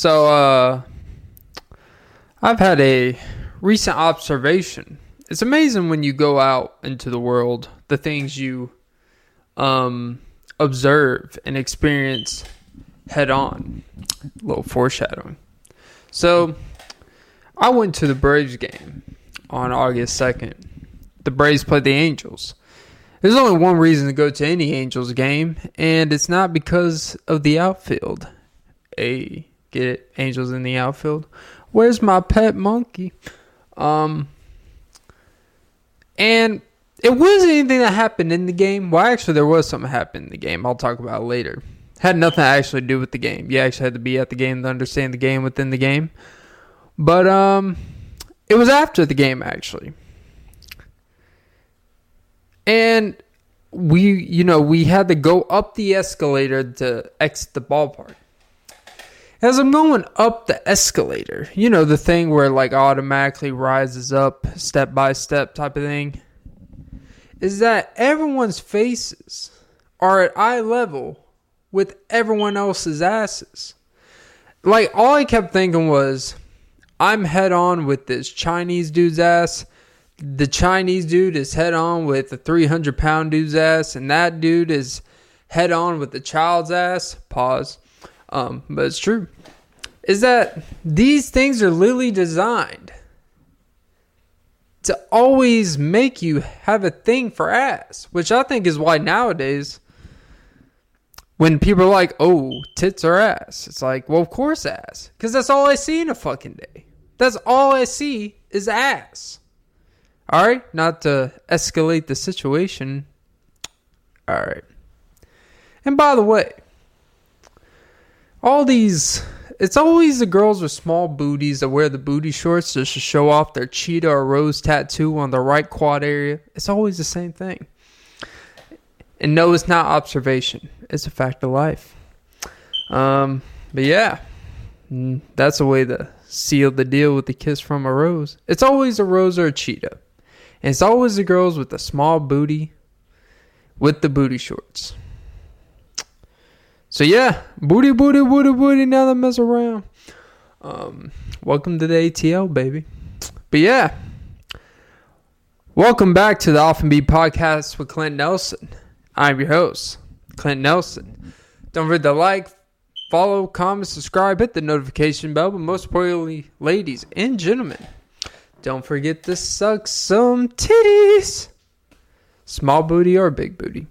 So, uh, I've had a recent observation. It's amazing when you go out into the world, the things you um, observe and experience head on. A little foreshadowing. So, I went to the Braves game on August 2nd. The Braves played the Angels. There's only one reason to go to any Angels game, and it's not because of the outfield. A get it? Angels in the outfield. Where's my pet monkey? Um, and it wasn't anything that happened in the game. Well, actually, there was something that happened in the game. I'll talk about later. Had nothing to actually do with the game. You actually had to be at the game to understand the game within the game. But um, it was after the game actually. And we, you know, we had to go up the escalator to exit the ballpark. As I'm going up the escalator, you know, the thing where like automatically rises up step by step type of thing, is that everyone's faces are at eye level with everyone else's asses. Like, all I kept thinking was, I'm head on with this Chinese dude's ass the Chinese dude is head on with the 300 pound dude's ass, and that dude is head on with the child's ass. Pause. Um, but it's true. Is that these things are literally designed to always make you have a thing for ass, which I think is why nowadays when people are like, oh, tits are ass, it's like, well, of course ass. Because that's all I see in a fucking day. That's all I see is ass. All right, not to escalate the situation. All right. And by the way, all these it's always the girls with small booties that wear the booty shorts just to show off their cheetah or rose tattoo on the right quad area. It's always the same thing. And no, it's not observation. It's a fact of life. Um, but yeah, mm, that's a way to seal the deal with the kiss from a rose. It's always a rose or a cheetah. And it's always the girls with the small booty with the booty shorts. So yeah, booty, booty, booty, booty. Now that mess around. Um, welcome to the ATL, baby. But yeah, welcome back to the Off N Beat podcast with Clint Nelson. I'm your host, Clint Nelson. Don't forget to like, follow, comment, subscribe, hit the notification bell, but most importantly, ladies and gentlemen. Don't forget to suck some titties. Small booty or big booty.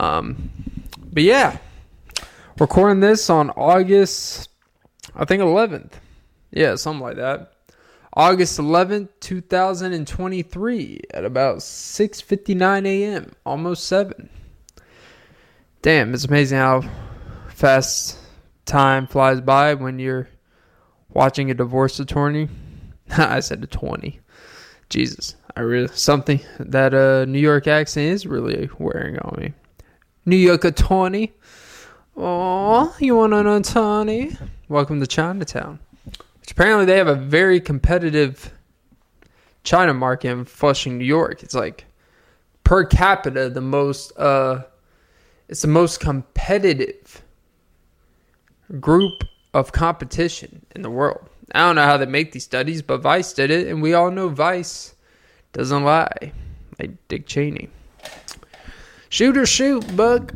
Um, but yeah, recording this on August, I think 11th. Yeah, something like that. August 11th, 2023 at about 6:59 a.m., almost 7. Damn, it's amazing how fast time flies by when you're watching a divorce attorney I said a 20. Jesus. I really something that uh New York accent is really wearing on me. New York a 20. Oh, you want an attorney? Welcome to Chinatown. Which apparently they have a very competitive China market in Flushing, New York. It's like per capita the most uh it's the most competitive group of competition in the world. I don't know how they make these studies, but Vice did it, and we all know Vice doesn't lie. Like Dick Cheney. Shoot or shoot, Buck.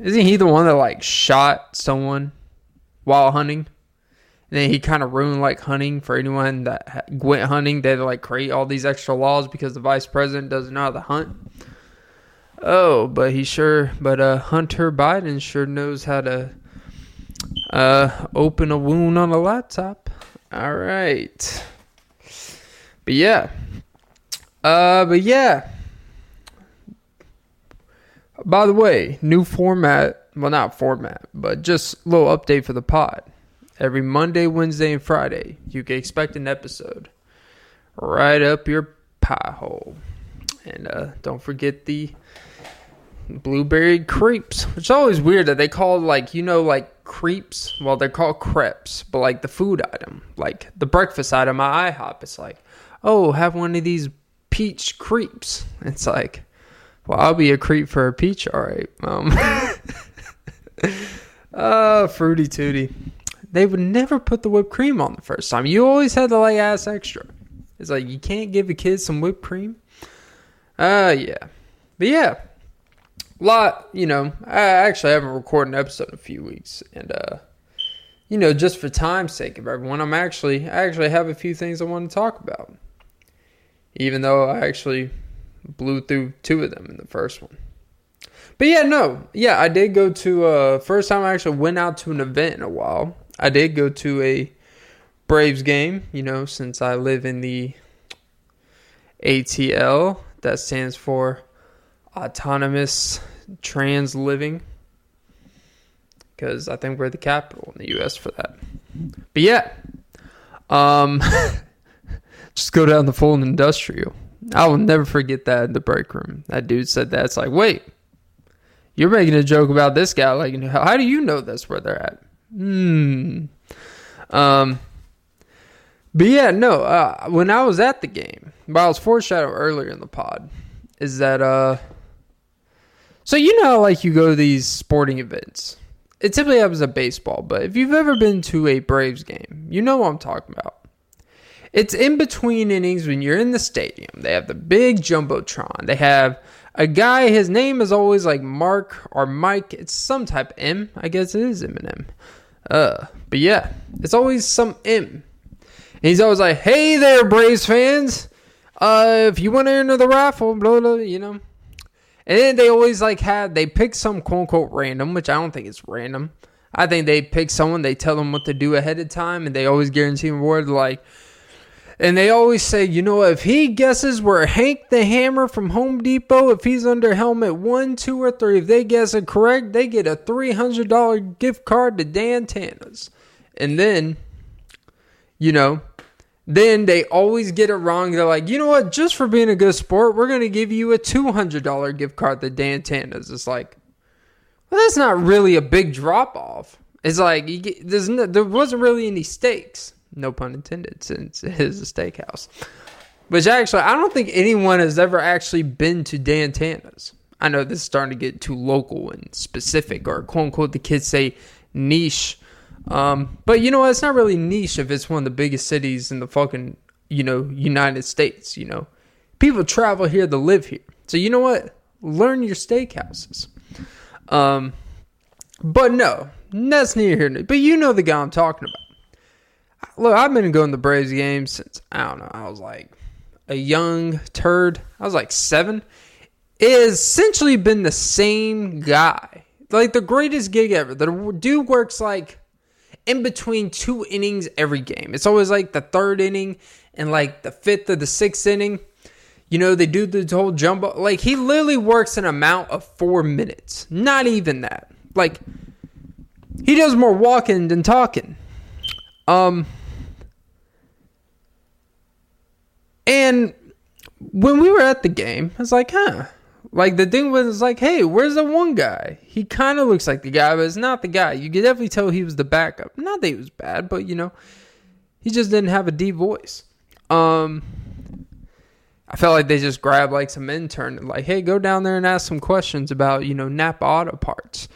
Isn't he the one that like shot someone while hunting? And then he kind of ruined like hunting for anyone that went hunting. They had to like create all these extra laws because the vice president doesn't know how to hunt. Oh, but he sure, but uh, Hunter Biden sure knows how to uh, open a wound on a laptop. All right. But yeah. Uh, but yeah. By the way, new format. Well, not format, but just a little update for the pod. Every Monday, Wednesday, and Friday, you can expect an episode right up your pie hole. And uh, don't forget the blueberry crepes, It's always weird that they call like you know like creeps. Well, they're called crepes, but like the food item, like the breakfast item at IHOP, it's like, oh, have one of these peach crepes. It's like, well, I'll be a creep for a peach, all right. Um, uh, fruity tooty. they would never put the whipped cream on the first time. You always had to like ask extra. It's like you can't give a kid some whipped cream. Uh yeah. But yeah. Lot, you know, I actually haven't recorded an episode in a few weeks. And uh you know, just for time's sake of everyone, I'm actually I actually have a few things I want to talk about. Even though I actually blew through two of them in the first one. But yeah, no, yeah, I did go to uh first time I actually went out to an event in a while. I did go to a Braves game, you know, since I live in the ATL, that stands for Autonomous Trans Living, because I think we're the capital in the U.S. for that. But yeah, um, just go down the Fulton Industrial. I will never forget that in the break room. That dude said that. It's like, wait, you're making a joke about this guy. Like, how do you know that's where they're at? Hmm. Um. But yeah, no. Uh, when I was at the game, but I was foreshadowed earlier in the pod, is that uh. So you know, like you go to these sporting events. It typically happens at baseball, but if you've ever been to a Braves game, you know what I'm talking about. It's in between innings when you're in the stadium. They have the big jumbotron. They have a guy. His name is always like Mark or Mike. It's some type of M. I guess it is Eminem. Uh, but yeah, it's always some M. And he's always like, "Hey there, Braves fans! Uh, if you want to enter the raffle, blah blah, you know." And then they always like had they pick some quote unquote random, which I don't think it's random. I think they pick someone, they tell them what to do ahead of time, and they always guarantee reward. Like, and they always say, you know, if he guesses where Hank the Hammer from Home Depot, if he's under helmet one, two, or three, if they guess it correct, they get a $300 gift card to Dan Tana's. And then, you know, then they always get it wrong. They're like, you know what? Just for being a good sport, we're going to give you a $200 gift card to Dan Tana's. It's like, well, that's not really a big drop off. It's like, get, there's no, there wasn't really any stakes no pun intended, since it is a steakhouse. Which actually, I don't think anyone has ever actually been to Dan Tana's. I know this is starting to get too local and specific, or quote unquote, the kids say niche. Um, but you know? It's not really niche if it's one of the biggest cities in the fucking, you know, United States. You know, people travel here to live here. So you know what? Learn your steakhouses. Um, but no, that's near here. But you know the guy I'm talking about look, I've been going to the Braves games since I don't know. I was like a young turd. I was like seven. It has essentially been the same guy, like the greatest gig ever. The dude works like in between two innings every game. It's always like the third inning and like the fifth or the sixth inning. You know, they do the whole jumbo. Like he literally works an amount of four minutes. Not even that. Like he does more walking than talking. Um, and when we were at the game, I was like, huh. Like the thing was like, hey, where's the one guy? He kind of looks like the guy, but it's not the guy. You could definitely tell he was the backup. Not that he was bad, but you know, he just didn't have a deep voice. Um, I felt like they just grabbed like some intern and like, hey, go down there and ask some questions about you know Napa Auto Parts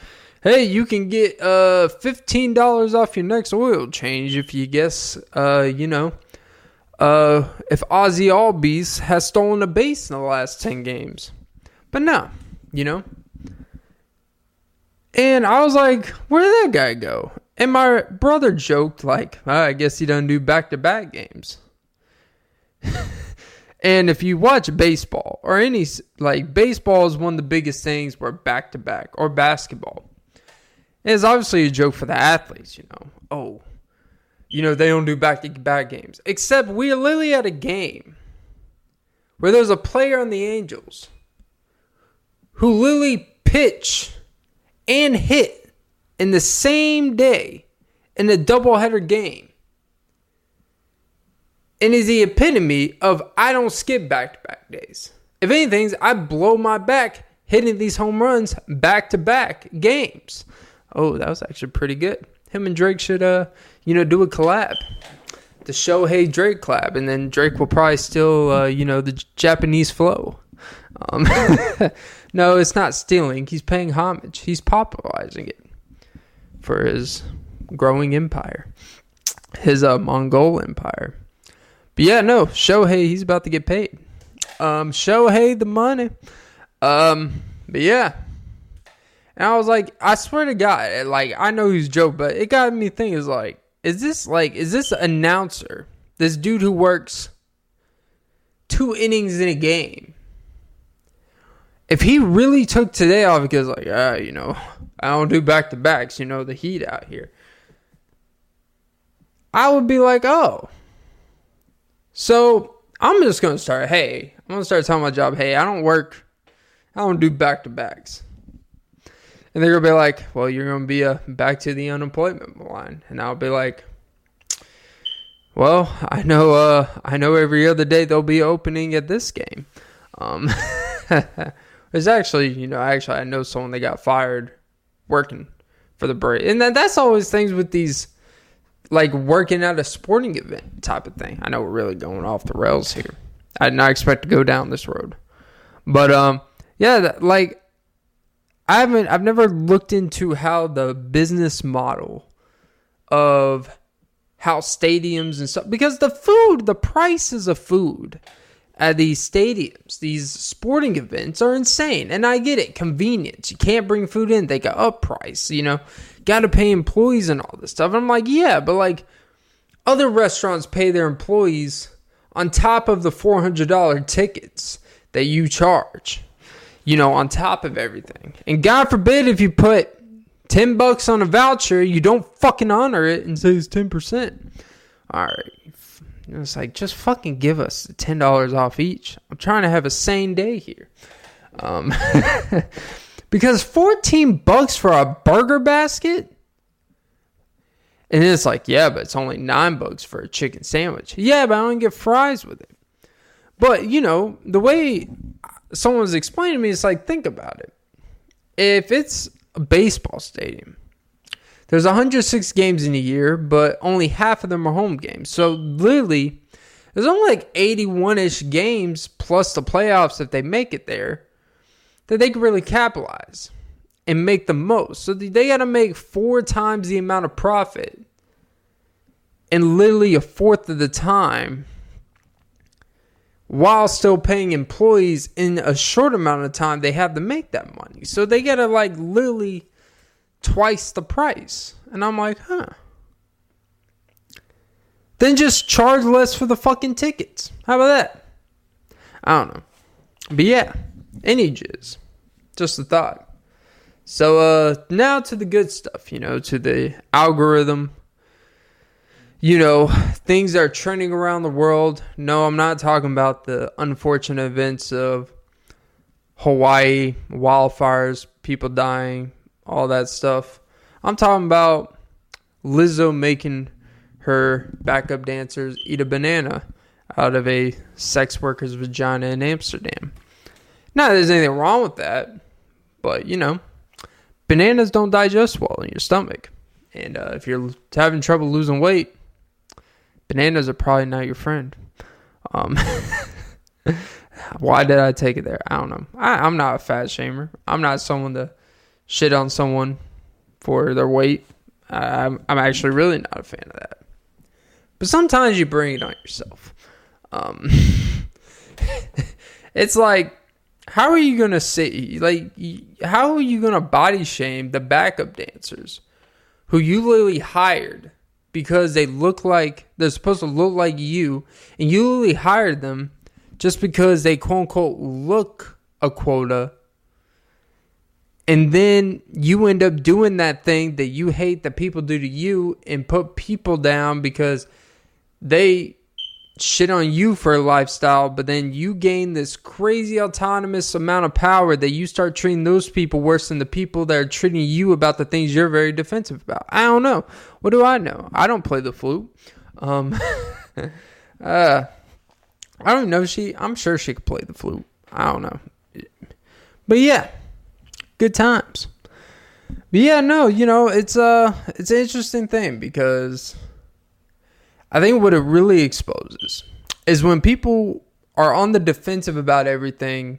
hey, you can get uh fifteen dollars off your next oil change if you guess uh you know uh if Ozzy Albies has stolen a base in the last ten games. But no, you know. And I was like, where did that guy go? And my brother joked like, oh, I guess he doesn't do back to back games. and if you watch baseball or any like baseball is one of the biggest things where back to back or basketball it's obviously a joke for the athletes, you know. Oh, you know, they don't do back to back games. Except we literally at a game where there's a player on the Angels who literally pitch and hit in the same day in a doubleheader game. And is the epitome of I don't skip back to back days. If anything, I blow my back hitting these home runs back to back games oh, that was actually pretty good. Him and Drake should, uh, you know, do a collab. The Show Shohei Drake collab, and then Drake will probably still, uh, you know, the Japanese flow. Um, no, it's not stealing. He's paying homage. He's popularizing it for his growing empire, his uh, Mongol empire. But yeah, no, Shohei, he's about to get paid. Um, Shohei, the money. Um, but yeah. And I was like, I swear to God, like I know he's joke, but it got me thinking. Is like, is this like, is this announcer, this dude who works two innings in a game? If he really took today off because, like, ah, you know, I don't do back to backs, you know, the heat out here. I would be like, oh. So I'm just gonna start. Hey, I'm gonna start telling my job. Hey, I don't work. I don't do back to backs. And they're gonna be like, well, you're gonna be a uh, back to the unemployment line. And I'll be like, well, I know. Uh, I know every other day they'll be opening at this game. Um, it's actually, you know, actually I know someone that got fired working for the Braves, and that, that's always things with these like working at a sporting event type of thing. I know we're really going off the rails here. I did not expect to go down this road, but um, yeah, like I haven't, I've never looked into how the business model of how stadiums and stuff because the food, the prices of food at these stadiums, these sporting events are insane. And I get it, convenience. You can't bring food in, they got up oh, price, you know, got to pay employees and all this stuff. I'm like, yeah, but like other restaurants pay their employees on top of the $400 tickets that you charge, you know, on top of everything. And God forbid if you put 10 bucks on a voucher, you don't fucking honor it and say it's 10%. All right. It's like, just fucking give us $10 off each. I'm trying to have a sane day here. Um, because 14 bucks for a burger basket? And it's like, yeah, but it's only nine bucks for a chicken sandwich. Yeah, but I don't get fries with it. But, you know, the way someone was explaining to me, it's like, think about it. If it's a baseball stadium. There's 106 games in a year, but only half of them are home games. So literally, there's only like 81 ish games plus the playoffs if they make it there that they can really capitalize and make the most. So they got to make four times the amount of profit in literally a fourth of the time while still paying employees in a short amount of time they have to make that money. So they get to like literally twice the price. And I'm like, huh. Then just charge less for the fucking tickets. How about that? I don't know. But yeah, any jizz. Just a thought. So uh now to the good stuff, you know, to the algorithm you know, things are trending around the world. No, I'm not talking about the unfortunate events of Hawaii, wildfires, people dying, all that stuff. I'm talking about Lizzo making her backup dancers eat a banana out of a sex worker's vagina in Amsterdam. That there's anything wrong with that, but you know, bananas don't digest well in your stomach. And uh, if you're having trouble losing weight, bananas are probably not your friend. Um, why did I take it there? I don't know. I, am not a fat shamer. I'm not someone to shit on someone for their weight. I, I'm, I'm actually really not a fan of that. But sometimes you bring it on yourself. Um, it's like, how are you gonna say like, how are you gonna body shame the backup dancers who you literally hired because they look like they're supposed to look like you, and you literally hired them just because they quote unquote look a quota. And then you end up doing that thing that you hate that people do to you and put people down because they shit on you for a lifestyle, but then you gain this crazy autonomous amount of power that you start treating those people worse than the people that are treating you about the things you're very defensive about. I don't know. What do I know? I don't play the flute. Um, uh, I don't know. She, I'm sure she could play the flute. I don't know. But yeah, good times. But yeah, no, you know, it's uh it's an interesting thing because I think what it really exposes is when people are on the defensive about everything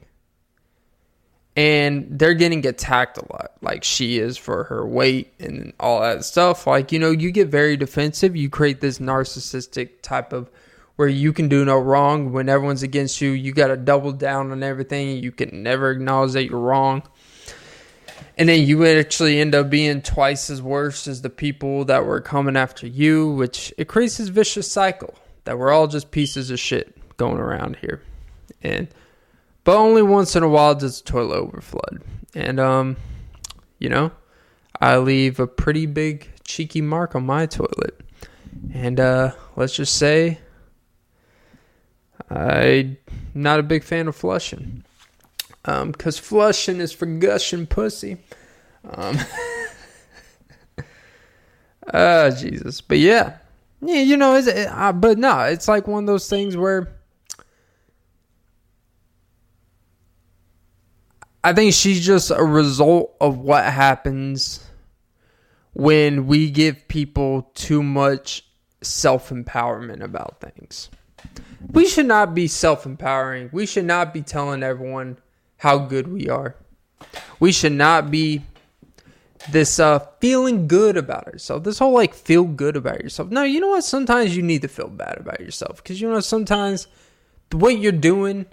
and they're getting attacked a lot like she is for her weight and all that stuff. Like you know you get very defensive. You create this narcissistic type of where you can do no wrong. When everyone's against you you got to double down on everything. You can never acknowledge that you're wrong and then you actually end up being twice as worse as the people that were coming after you which it creates this vicious cycle that we're all just pieces of shit going around here and but only once in a while does the toilet overflood. And um, you know, I leave a pretty big cheeky mark on my toilet. And uh, let's just say I'm not a big fan of flushing. Um, cause flushing is for gushing pussy. Um, uh, Jesus. But yeah, yeah, you know, it's, uh, but no, it's like one of those things where I think she's just a result of what happens when we give people too much self empowerment about things. We should not be self empowering. We should not be telling everyone how good we are. We should not be this uh feeling good about ourselves. This whole like feel good about yourself. No, you know what? Sometimes you need to feel bad about yourself because you know sometimes what you're doing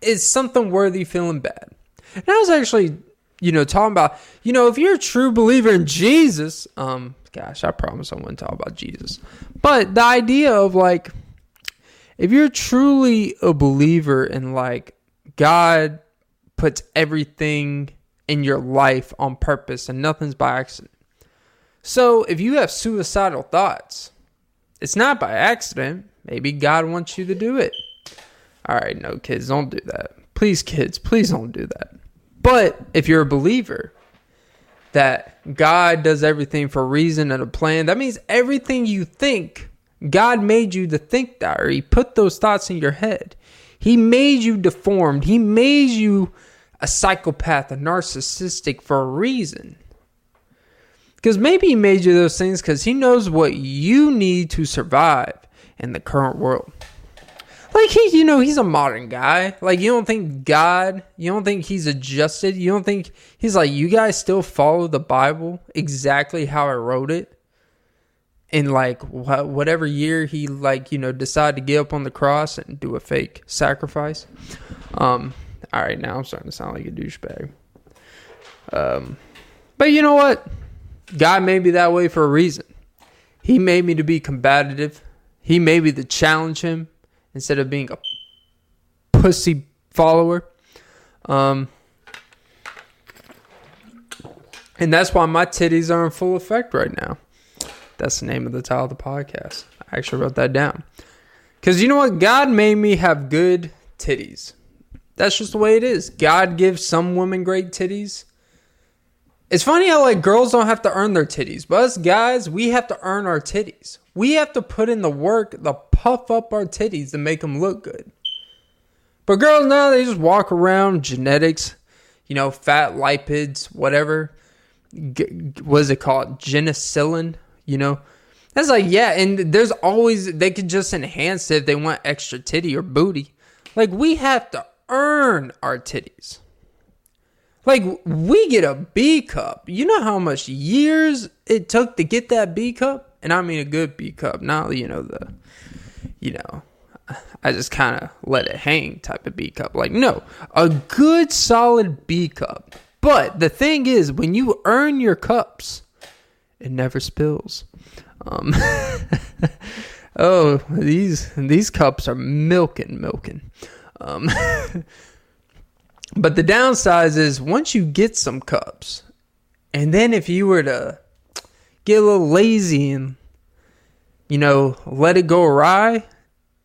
is something worthy feeling bad. And I was actually, you know, talking about, you know, if you're a true believer in Jesus, um, gosh, I promise I wouldn't talk about Jesus. But the idea of like, if you're truly a believer in like God puts everything in your life on purpose and nothing's by accident. So if you have suicidal thoughts, it's not by accident. Maybe God wants you to do it. All right, no kids, don't do that. Please, kids, please don't do that. But if you're a believer that God does everything for a reason and a plan, that means everything you think, God made you to think that, or He put those thoughts in your head. He made you deformed. He made you a psychopath, a narcissistic for a reason. Because maybe He made you those things because He knows what you need to survive in the current world. Like he you know he's a modern guy. Like you don't think god you don't think he's adjusted. You don't think he's like you guys still follow the bible exactly how i wrote it? In like wh- whatever year he like you know decided to get up on the cross and do a fake sacrifice. Um all right now i'm starting to sound like a douchebag um but you know what god made me that way for a reason he made me to be combative he made me to challenge him instead of being a pussy follower. Um, and that's why my titties are in full effect right now. That's the name of the title of the podcast. I actually wrote that down. Because you know what? God made me have good titties. That's just the way it is. God gives some women great titties. It's funny how like girls don't have to earn their titties, but us guys, we have to earn our titties. We have to put in the work, the puff up our titties to make them look good. But girls now they just walk around genetics, you know, fat lipids, whatever. G- what is it called? Genicillin, you know. That's like yeah, and there's always they could just enhance it if they want extra titty or booty. Like we have to earn our titties. Like we get a B cup. You know how much years it took to get that B cup? And I mean a good B cup, not you know the you know, I just kind of let it hang type of B cup. Like, no, a good solid B cup. But the thing is, when you earn your cups, it never spills. Um, oh, these these cups are milking, milking. Um, but the downside is once you get some cups, and then if you were to get a little lazy and you know let it go awry,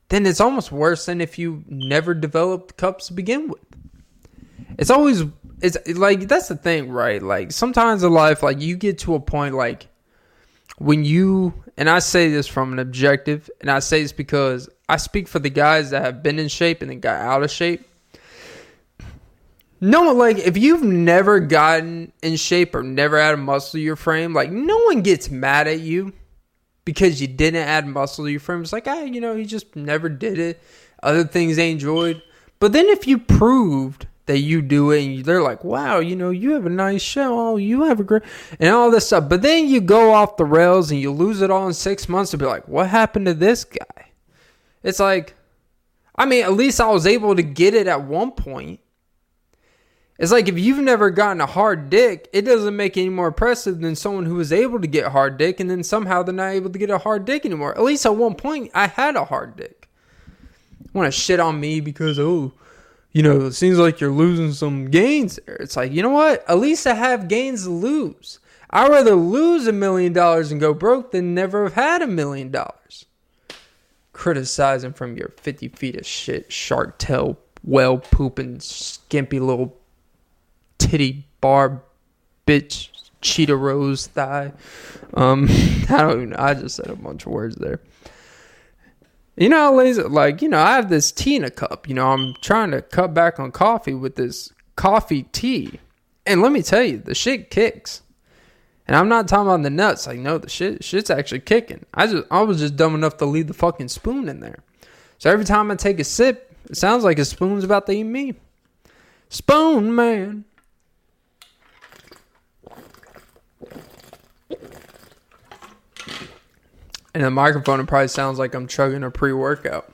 then it's almost worse than if you never developed cups to begin with. It's always it's like that's the thing, right? Like sometimes in life, like you get to a point like when you and I say this from an objective, and I say this because I speak for the guys that have been in shape and then got out of shape. No like if you've never gotten in shape or never had a muscle to your frame, like no one gets mad at you because you didn't add muscle to your frame. It's like, ah, you know, he just never did it. Other things they enjoyed. But then if you proved that you do it and they're like, wow, you know, you have a nice show. Oh, you have a great, and all this stuff. But then you go off the rails and you lose it all in six months to be like, what happened to this guy? It's like, I mean, at least I was able to get it at one point. It's like if you've never gotten a hard dick, it doesn't make any more impressive than someone who was able to get hard dick and then somehow they're not able to get a hard dick anymore. At least at one point, I had a hard dick. Want to shit on me because, oh, you know, it seems like you're losing some gains there. It's like, you know what? At least I have gains to lose. I'd rather lose a million dollars and go broke than never have had a million dollars. Criticizing from your 50 feet of shit, shark tail, well pooping, skimpy little titty bar bitch, cheetah rose thigh. Um, I don't even know. I just said a bunch of words there. You know, lazy, like, you know, I have this tea in a cup. You know, I'm trying to cut back on coffee with this coffee tea. And let me tell you, the shit kicks. And I'm not talking about the nuts. Like, no, the shit shit's actually kicking. I just I was just dumb enough to leave the fucking spoon in there. So every time I take a sip, it sounds like a spoon's about to eat me. Spoon man. And the microphone, it probably sounds like I'm chugging a pre workout.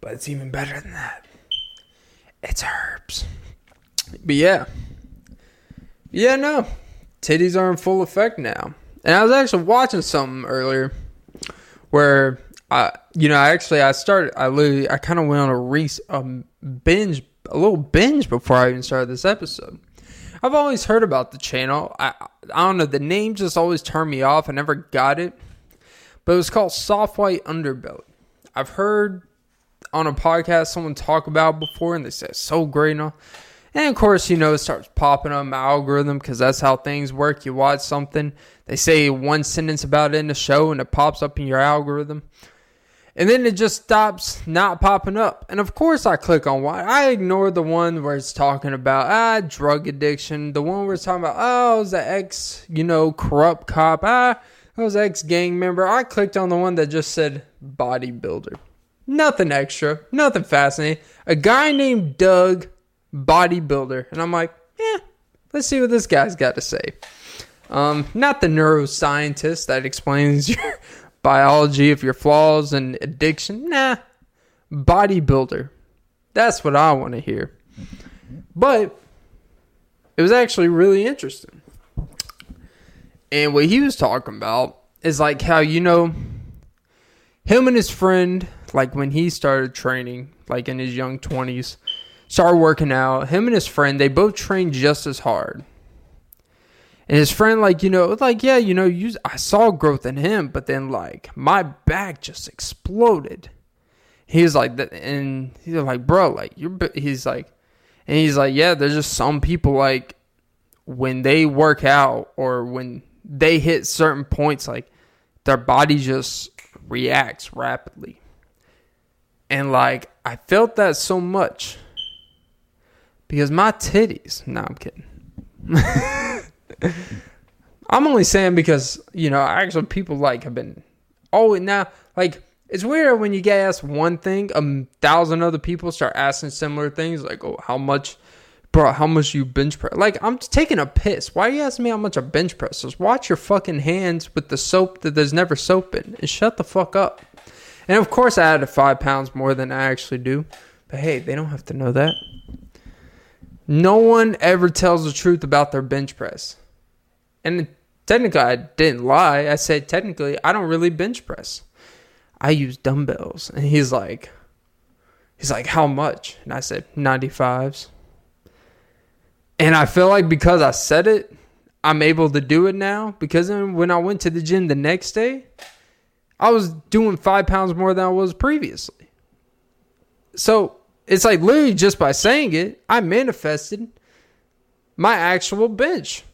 But it's even better than that. It's herbs. But yeah. Yeah, no. Titties are in full effect now. And I was actually watching something earlier where I, you know, I actually I started I literally I kind of went on a race a binge a little binge before I even started this episode. I've always heard about the channel. I I don't know, the name just always turned me off. I never got it but it was called Soft White Underbelly. I've heard on a podcast someone talk about before, and they said so great and. And of course, you know, it starts popping up my algorithm because that's how things work. You watch something, they say one sentence about it in the show, and it pops up in your algorithm. And then it just stops not popping up. And of course, I click on one. I ignore the one where it's talking about ah drug addiction. The one where it's talking about oh, it's the ex, you know, corrupt cop. Ah, I was ex gang member. I clicked on the one that just said bodybuilder. Nothing extra, nothing fascinating. A guy named Doug, bodybuilder. And I'm like, yeah, let's see what this guy's got to say. Um, not the neuroscientist that explains your biology of your flaws and addiction. Nah, bodybuilder. That's what I want to hear. But it was actually really interesting. And what he was talking about is like how, you know, him and his friend, like when he started training, like in his young 20s, started working out, him and his friend, they both trained just as hard. And his friend, like, you know, like, yeah, you know, you, I saw growth in him, but then, like, my back just exploded. He's like, and he's like, bro, like, you're, he's like, and he's like, yeah, there's just some people, like, when they work out or when they hit certain points, like their body just reacts rapidly. And like I felt that so much because my titties. No, I'm kidding. I'm only saying because you know actually people like have been oh now like it's weird when you get asked one thing, a thousand other people start asking similar things like oh how much bro, how much you bench press? Like, I'm taking a piss. Why are you asking me how much I bench press? Just watch your fucking hands with the soap that there's never soap in and shut the fuck up. And of course, I added five pounds more than I actually do. But hey, they don't have to know that. No one ever tells the truth about their bench press. And technically, I didn't lie. I said, technically, I don't really bench press. I use dumbbells. And he's like, he's like, how much? And I said, 95s. And I feel like because I said it, I'm able to do it now. Because then when I went to the gym the next day, I was doing five pounds more than I was previously. So it's like literally just by saying it, I manifested my actual bench.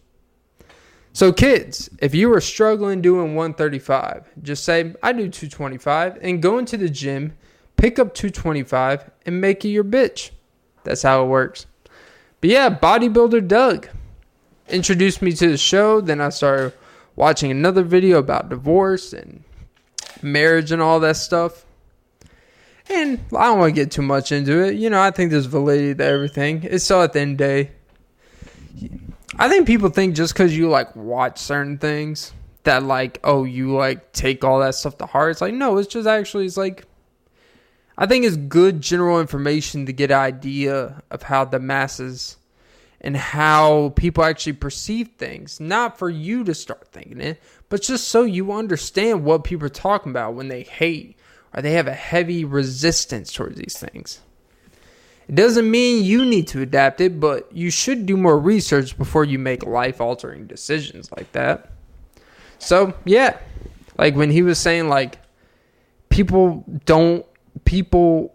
So, kids, if you are struggling doing 135, just say, I do 225 and go into the gym, pick up 225 and make it your bitch. That's how it works. But yeah, bodybuilder Doug introduced me to the show. Then I started watching another video about divorce and marriage and all that stuff. And I don't want to get too much into it. You know, I think there's validity to everything. It's still at the end of the day. I think people think just because you like watch certain things that like, oh, you like take all that stuff to heart. It's like, no, it's just actually, it's like, I think it's good general information to get an idea of how the masses and how people actually perceive things. Not for you to start thinking it, but just so you understand what people are talking about when they hate or they have a heavy resistance towards these things. It doesn't mean you need to adapt it, but you should do more research before you make life altering decisions like that. So, yeah. Like when he was saying like people don't people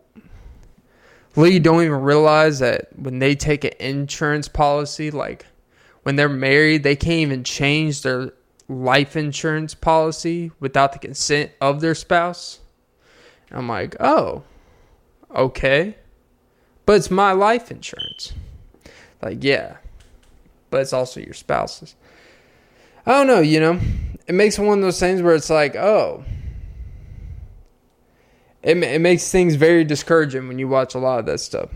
really don't even realize that when they take an insurance policy like when they're married, they can't even change their life insurance policy without the consent of their spouse. I'm like, oh, okay. But it's my life insurance. Like, yeah. But it's also your spouse's. I don't know, you know? It makes one of those things where it's like, oh. It, it makes things very discouraging when you watch a lot of that stuff.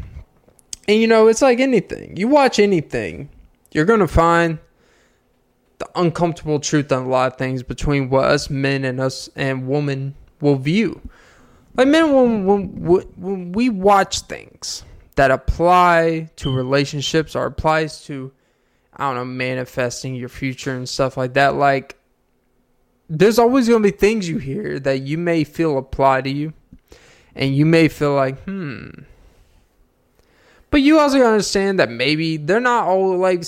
And, you know, it's like anything. You watch anything, you're going to find the uncomfortable truth on a lot of things between what us men and us and women will view. Like men, when, when, when we watch things that apply to relationships or applies to, I don't know, manifesting your future and stuff like that, like there's always going to be things you hear that you may feel apply to you, and you may feel like, hmm. But you also understand that maybe they're not all like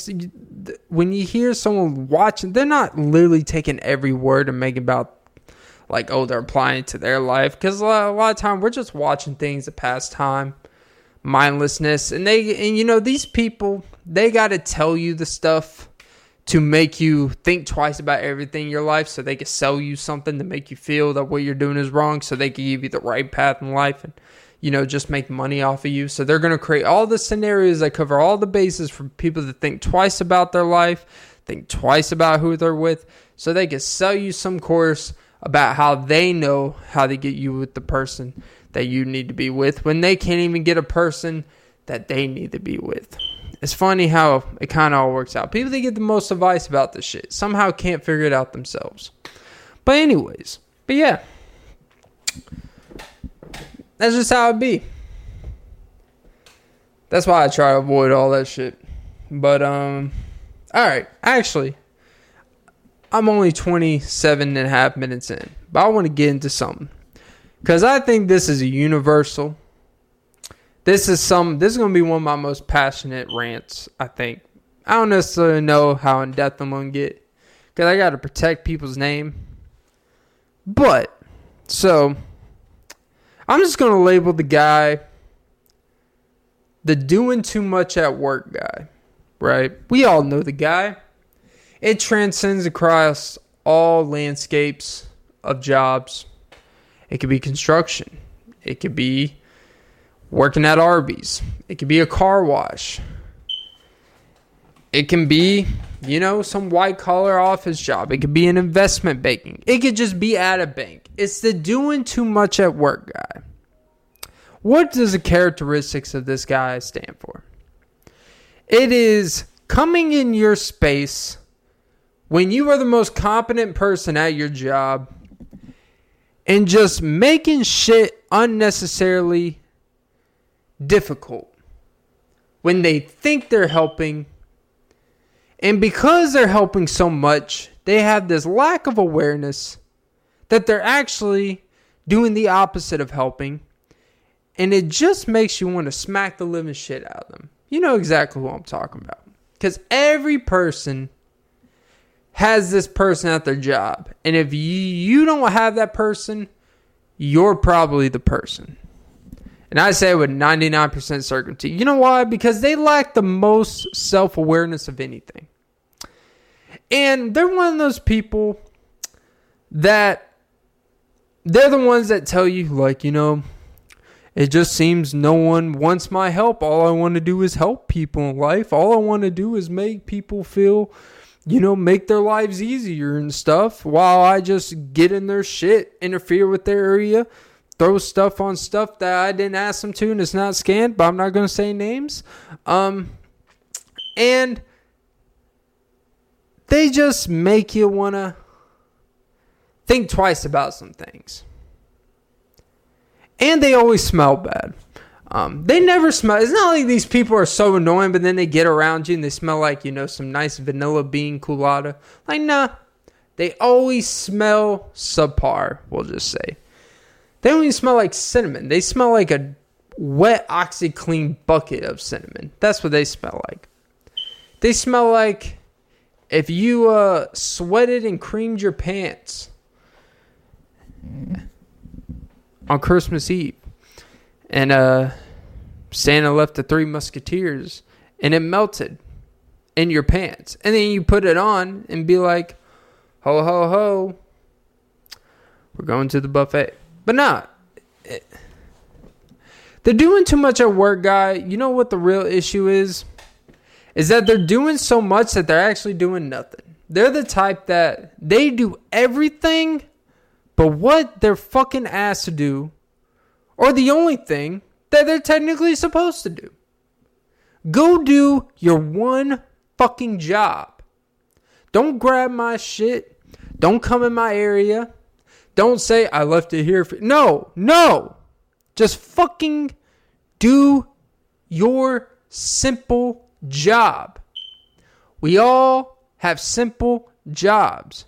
when you hear someone watching, they're not literally taking every word and making about like oh they're applying it to their life because a lot, of time we're just watching things to pass time mindlessness and they and you know these people they got to tell you the stuff to make you think twice about everything in your life so they can sell you something to make you feel that what you're doing is wrong so they can give you the right path in life and you know just make money off of you so they're going to create all the scenarios that cover all the bases for people to think twice about their life think twice about who they're with so they can sell you some course about how they know how to get you with the person that you need to be with when they can't even get a person that they need to be with. It's funny how it kind of all works out. People that get the most advice about this shit somehow can't figure it out themselves. But anyways, but yeah. That's just how it be. That's why I try to avoid all that shit. But um all right, actually I'm only 27 and a half minutes in, but I want to get into something. Because I think this is a universal. This is some. This is to be one of my most passionate rants. I think. I don't necessarily know how in depth I'm to get, because I got to protect people's name. But so, I'm just to label the guy the doing too much at work guy. Right? We all know the guy. It transcends across all landscapes of jobs. It could be construction. It could be working at Arby's. It could be a car wash. It can be, you know, some white collar office job. It could be an investment banking. It could just be at a bank. It's the doing too much at work guy. What does the characteristics of this guy stand for? It is coming in your space when you are the most competent person at your job and just making shit unnecessarily difficult when they think they're helping. And because they're helping so much, they have this lack of awareness that they're actually doing the opposite of helping. And it just makes you want to smack the living shit out of them. You know exactly what I'm talking about. Because every person has this person at their job. And if you don't have that person, you're probably the person. And I say with 99% certainty. You know why? Because they lack the most self awareness of anything. And they're one of those people that they're the ones that tell you, like, you know, it just seems no one wants my help. All I want to do is help people in life. All I want to do is make people feel you know, make their lives easier and stuff while I just get in their shit, interfere with their area, throw stuff on stuff that I didn't ask them to and it's not scanned, but I'm not going to say names. Um, and they just make you want to think twice about some things. And they always smell bad. Um, they never smell. It's not like these people are so annoying, but then they get around you and they smell like, you know, some nice vanilla bean colada. Like, nah. They always smell subpar, we'll just say. They don't even smell like cinnamon. They smell like a wet OxiClean bucket of cinnamon. That's what they smell like. They smell like if you uh, sweated and creamed your pants on Christmas Eve, and uh, Santa left the Three Musketeers, and it melted in your pants, and then you put it on and be like, "Ho ho ho, we're going to the buffet." But. Nah, they're doing too much at work, guy. You know what the real issue is? Is that they're doing so much that they're actually doing nothing. They're the type that they do everything but what they're fucking asked to do, or the only thing that they're technically supposed to do. Go do your one fucking job. Don't grab my shit. Don't come in my area. Don't say I left it here for No, no. Just fucking do your simple job. We all have simple jobs.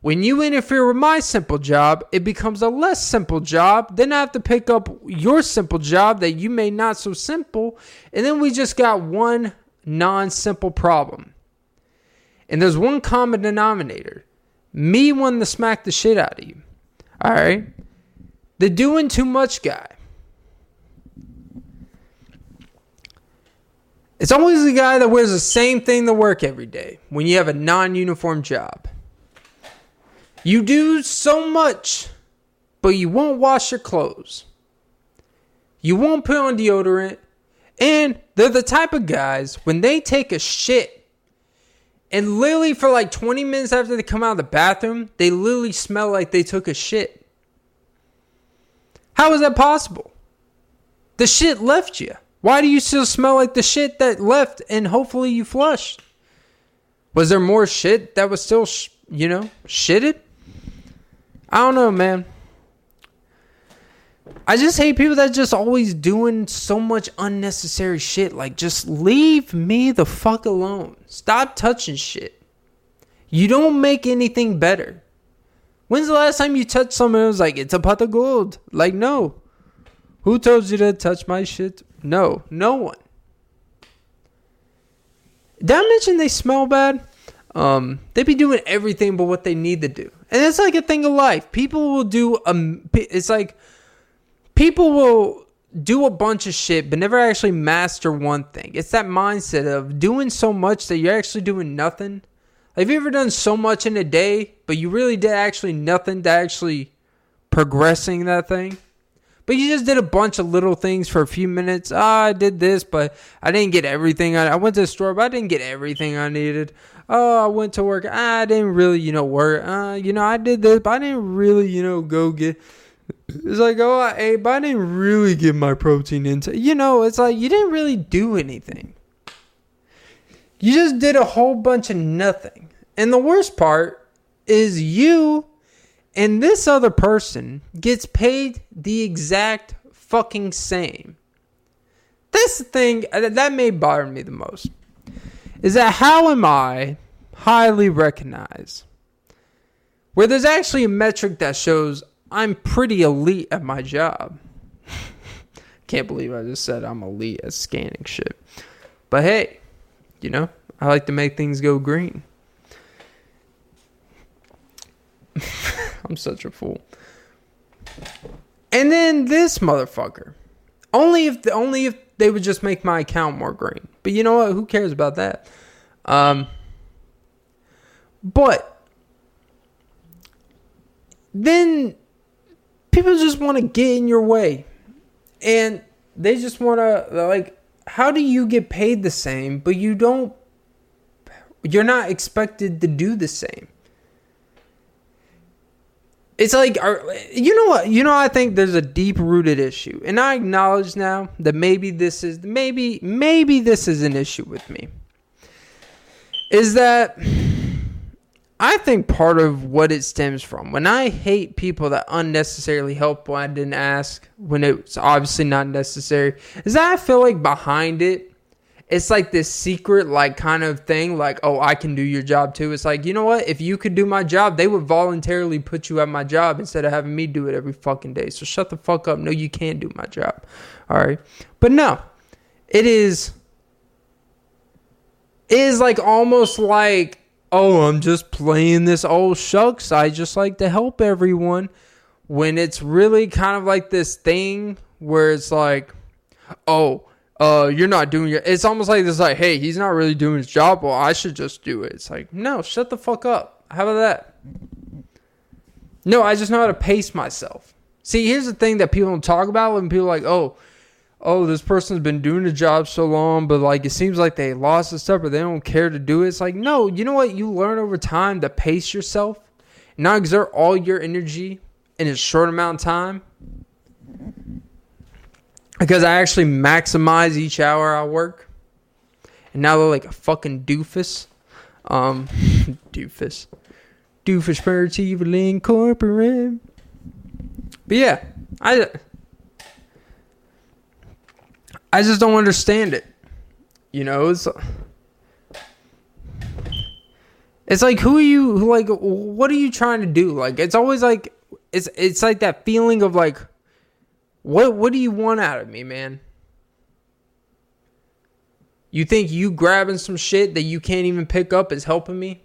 When you interfere with my simple job, it becomes a less simple job. Then I have to pick up your simple job that you made not so simple. And then we just got one non simple problem. And there's one common denominator me wanting to smack the shit out of you. All right? The doing too much guy. It's always the guy that wears the same thing to work every day when you have a non uniform job. You do so much, but you won't wash your clothes. You won't put on deodorant. And they're the type of guys, when they take a shit, and literally for like 20 minutes after they come out of the bathroom, they literally smell like they took a shit. How is that possible? The shit left you. Why do you still smell like the shit that left and hopefully you flushed? Was there more shit that was still, sh- you know, shitted? I don't know, man. I just hate people that just always doing so much unnecessary shit. Like, just leave me the fuck alone. Stop touching shit. You don't make anything better. When's the last time you touched someone and was like, it's a pot of gold? Like, no. Who told you to touch my shit? No, no one. Did I mention they smell bad? Um, they be doing everything but what they need to do, and it's like a thing of life. People will do um, it's like people will do a bunch of shit but never actually master one thing. It's that mindset of doing so much that you're actually doing nothing. Have you ever done so much in a day, but you really did actually nothing to actually progressing that thing? But you just did a bunch of little things for a few minutes. Ah, I did this, but I didn't get everything. I, I went to the store, but I didn't get everything I needed. Oh, I went to work. Ah, I didn't really, you know, work. Uh, you know, I did this, but I didn't really, you know, go get. It's like, oh, I but I didn't really get my protein into. You know, it's like you didn't really do anything. You just did a whole bunch of nothing. And the worst part is you and this other person gets paid the exact fucking same. That's the thing that may bother me the most. Is that how am I highly recognized? Where there's actually a metric that shows I'm pretty elite at my job. Can't believe I just said I'm elite at scanning shit. But hey, you know, I like to make things go green. I'm such a fool. And then this motherfucker. Only if the, only if they would just make my account more green. But you know what? Who cares about that? Um but then people just want to get in your way. And they just want to like how do you get paid the same but you don't you're not expected to do the same? it's like are, you know what you know i think there's a deep rooted issue and i acknowledge now that maybe this is maybe maybe this is an issue with me is that i think part of what it stems from when i hate people that unnecessarily help when i didn't ask when it's obviously not necessary is that i feel like behind it it's like this secret like kind of thing like oh i can do your job too. It's like you know what? If you could do my job they would voluntarily put you at my job instead of having me do it every fucking day. So shut the fuck up. No you can't do my job. All right? But no it is it is like almost like oh i'm just playing this old shucks i just like to help everyone when it's really kind of like this thing where it's like oh uh, you're not doing it. It's almost like this, like, hey, he's not really doing his job. Well, I should just do it. It's like, no, shut the fuck up. How about that? No, I just know how to pace myself. See, here's the thing that people don't talk about when people are like, oh, oh, this person's been doing the job so long, but like it seems like they lost the stuff or they don't care to do it. It's like, no, you know what? You learn over time to pace yourself, not exert all your energy in a short amount of time because I actually maximize each hour I work. And now they're like a fucking doofus. Um, doofus. Doofus Perceivable Incorporated. But yeah, I, I just don't understand it. You know, it's, it's like, who are you, like, what are you trying to do? Like, it's always like, it's, it's like that feeling of like, what what do you want out of me, man? You think you grabbing some shit that you can't even pick up is helping me?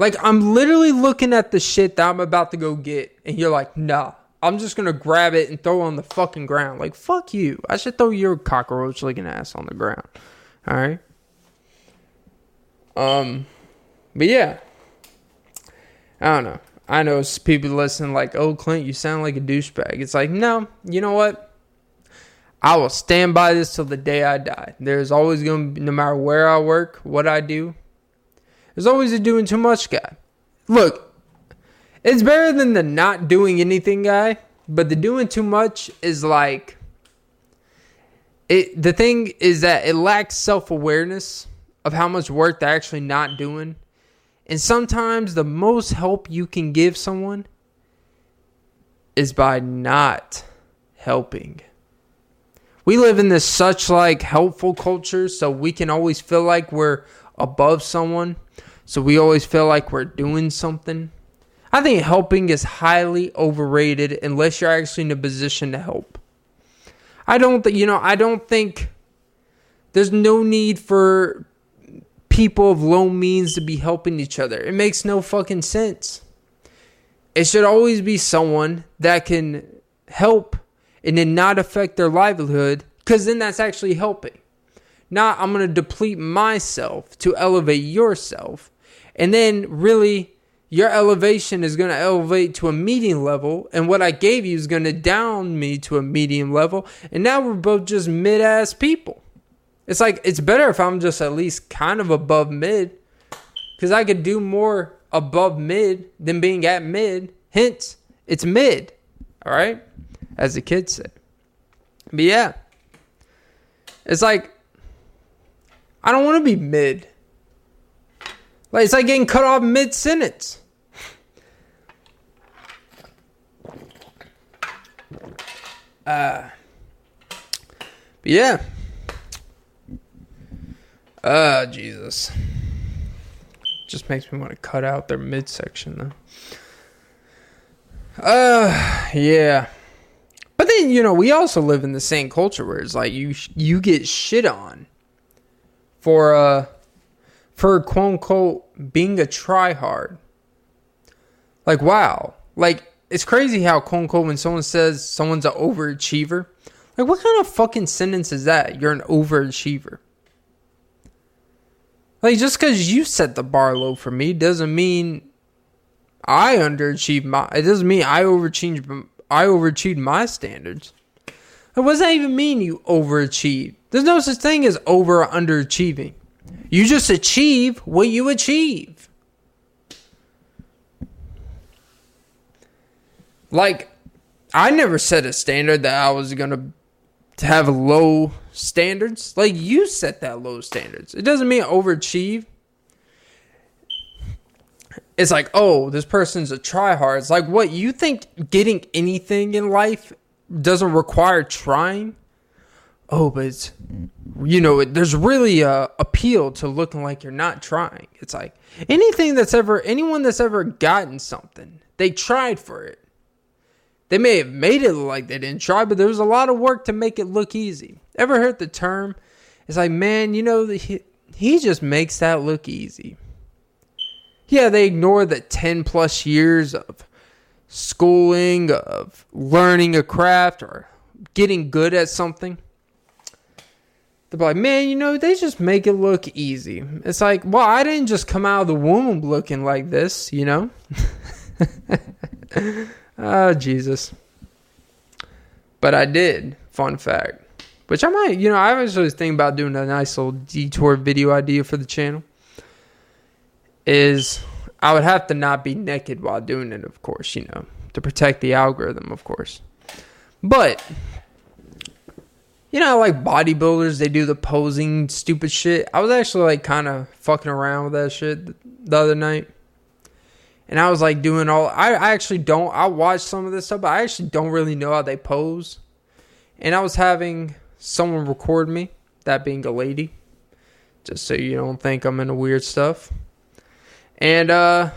Like I'm literally looking at the shit that I'm about to go get and you're like, "Nah, I'm just to grab it and throw on the fucking ground." Like, "Fuck you. I should throw your cockroach looking ass on the ground." All right? Um but yeah. I don't know. I know people listen like, "Oh, Clint, you sound like a douchebag." It's like, no, you know what? I will stand by this till the day I die. There's always going to be, no matter where I work, what I do. There's always a doing too much guy. Look, it's better than the not doing anything guy, but the doing too much is like it. The thing is that it lacks self awareness of how much work they're actually not doing and sometimes the most help you can give someone is by not helping. We live in this such like helpful culture, so we can always feel like we're above someone. So we always feel like we're doing something. I think helping is highly overrated unless you're actually in a position to help. I don't think, you know, I don't think there's no need for people of low means to be helping each other. It makes no fucking sense. It should always be someone that can help and then not affect their livelihood because then that's actually helping. Not, I'm going to deplete myself to elevate yourself. And then really, your elevation is going to elevate to a medium level. And what I gave you is going to down me to a medium level. And now we're both just mid ass people. It's like it's better if I'm just at least kind of above mid, because I could do more above mid than being at mid. Hence, it's mid. All right, as the kids say. But yeah, it's like I don't want to be mid. Like it's like getting cut off mid sentence. Uh, but yeah. Uh, Jesus. Just makes me want to cut out their midsection, though. Uh, yeah. But then, you know, we also live in the same culture where it's like you you get shit on for uh for quote unquote being a tryhard. Like wow. Like it's crazy how quote unquote when someone says someone's an overachiever, like what kind of fucking sentence is that? You're an overachiever. Like just because you set the bar low for me doesn't mean I underachieved my. It doesn't mean I overachieved. I overachieved my standards. Like, what does that even mean? You overachieved. There's no such thing as over or underachieving. You just achieve what you achieve. Like I never set a standard that I was gonna have low standards. Like you set that low standards. It doesn't mean overachieve. It's like, oh, this person's a tryhard. It's like what you think getting anything in life doesn't require trying. Oh, but it's you know, there's really a appeal to looking like you're not trying. It's like anything that's ever anyone that's ever gotten something, they tried for it. They may have made it look like they didn't try, but there was a lot of work to make it look easy. Ever heard the term? It's like, man, you know, he, he just makes that look easy. Yeah, they ignore the 10 plus years of schooling, of learning a craft, or getting good at something. They're like, man, you know, they just make it look easy. It's like, well, I didn't just come out of the womb looking like this, you know? oh, Jesus. But I did. Fun fact. Which I might, you know, I was always thinking about doing a nice little detour video idea for the channel. Is I would have to not be naked while doing it, of course, you know, to protect the algorithm, of course. But you know, like bodybuilders, they do the posing stupid shit. I was actually like kind of fucking around with that shit the other night. And I was like doing all I, I actually don't I watched some of this stuff, but I actually don't really know how they pose. And I was having someone record me, that being a lady. Just so you don't think I'm into weird stuff. And uh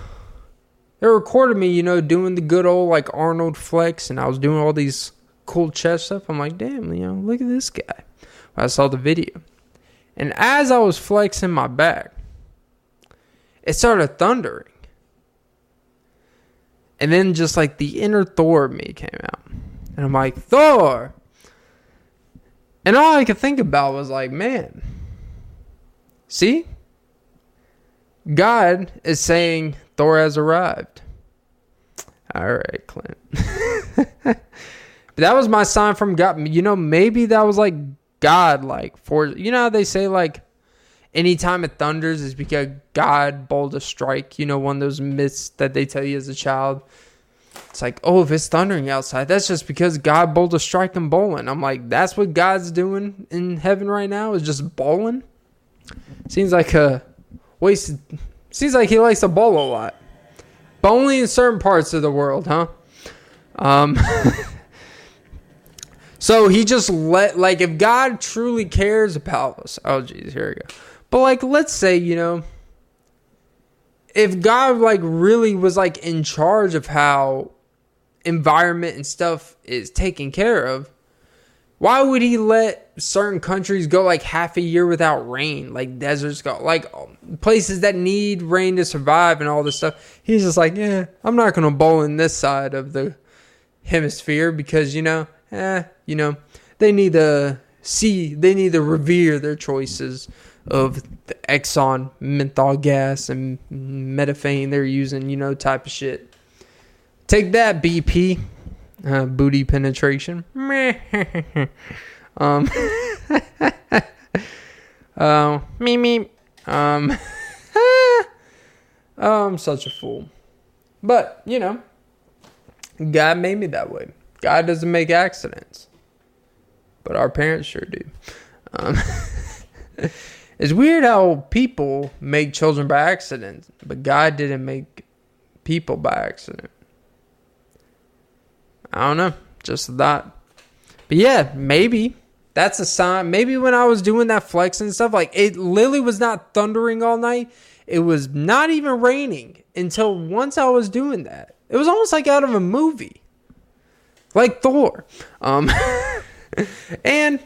they recorded me, you know, doing the good old like Arnold flex and I was doing all these cool chest stuff. I'm like, damn, you know, look at this guy. I saw the video. And as I was flexing my back, it started thundering. And then just like the inner Thor of me came out. And I'm like, Thor! And all I could think about was like, man, see? God is saying Thor has arrived. All right, Clint. But that was my sign from God. You know, maybe that was like God, like for you know how they say like anytime it thunders is because God bowled a strike. You know, one of those myths that they tell you as a child. It's like, oh, if it's thundering outside, that's just because God bowled a strike in bowling. I'm like, that's what God's doing in heaven right now is just bowling. Seems like a waste. Seems like he likes to bowl a lot, but only in certain parts of the world, huh? Um. So he just let like if God truly cares about us. Oh jeez, here we go. But like let's say, you know, if God like really was like in charge of how environment and stuff is taken care of, why would he let certain countries go like half a year without rain, like deserts go, like places that need rain to survive and all this stuff? He's just like, yeah, I'm not gonna bowl in this side of the hemisphere because you know eh, you know, they need to see, they need to revere their choices of the Exxon menthol gas and methane they're using, you know, type of shit. Take that, BP. Uh, booty penetration. um, uh, me, me. Um, I'm such a fool. But, you know, God made me that way. God doesn't make accidents, but our parents sure do. Um, it's weird how people make children by accident, but God didn't make people by accident. I don't know, just that. But yeah, maybe that's a sign. Maybe when I was doing that flex and stuff, like it literally was not thundering all night. It was not even raining until once I was doing that. It was almost like out of a movie like Thor. Um, and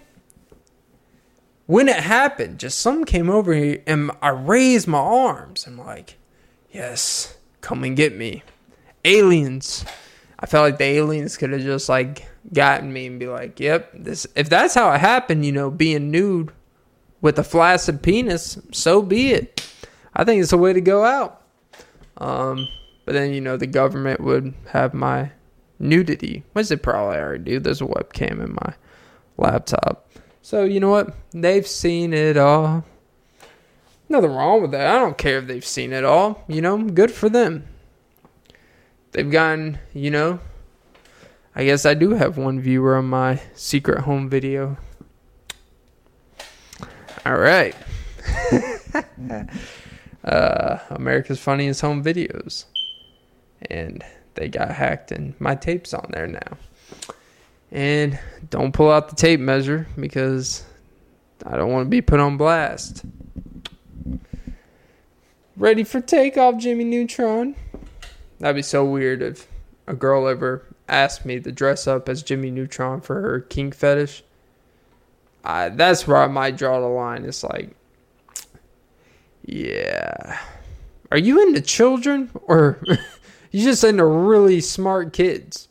when it happened, just something came over here and I raised my arms. I'm like, yes, come and get me. Aliens. I felt like the aliens could have just like gotten me and be like, yep, this if that's how it happened, you know, being nude with a flaccid penis, so be it. I think it's a way to go out. Um, but then, you know, the government would have my nudity, which they probably already do. There's a webcam in my laptop. So, you know what? They've seen it all. Nothing wrong with that. I don't care if they've seen it all. You know, good for them. They've gotten, you know, I guess I do have one viewer on my secret home video. All right. uh, America's Funniest Home Videos. And they got hacked, and my tape's on there now. And don't pull out the tape measure because I don't want to be put on blast. Ready for takeoff, Jimmy Neutron? That'd be so weird if a girl ever asked me to dress up as Jimmy Neutron for her kink fetish. I, that's where I might draw the line. It's like, yeah. Are you into children or you just into really smart kids?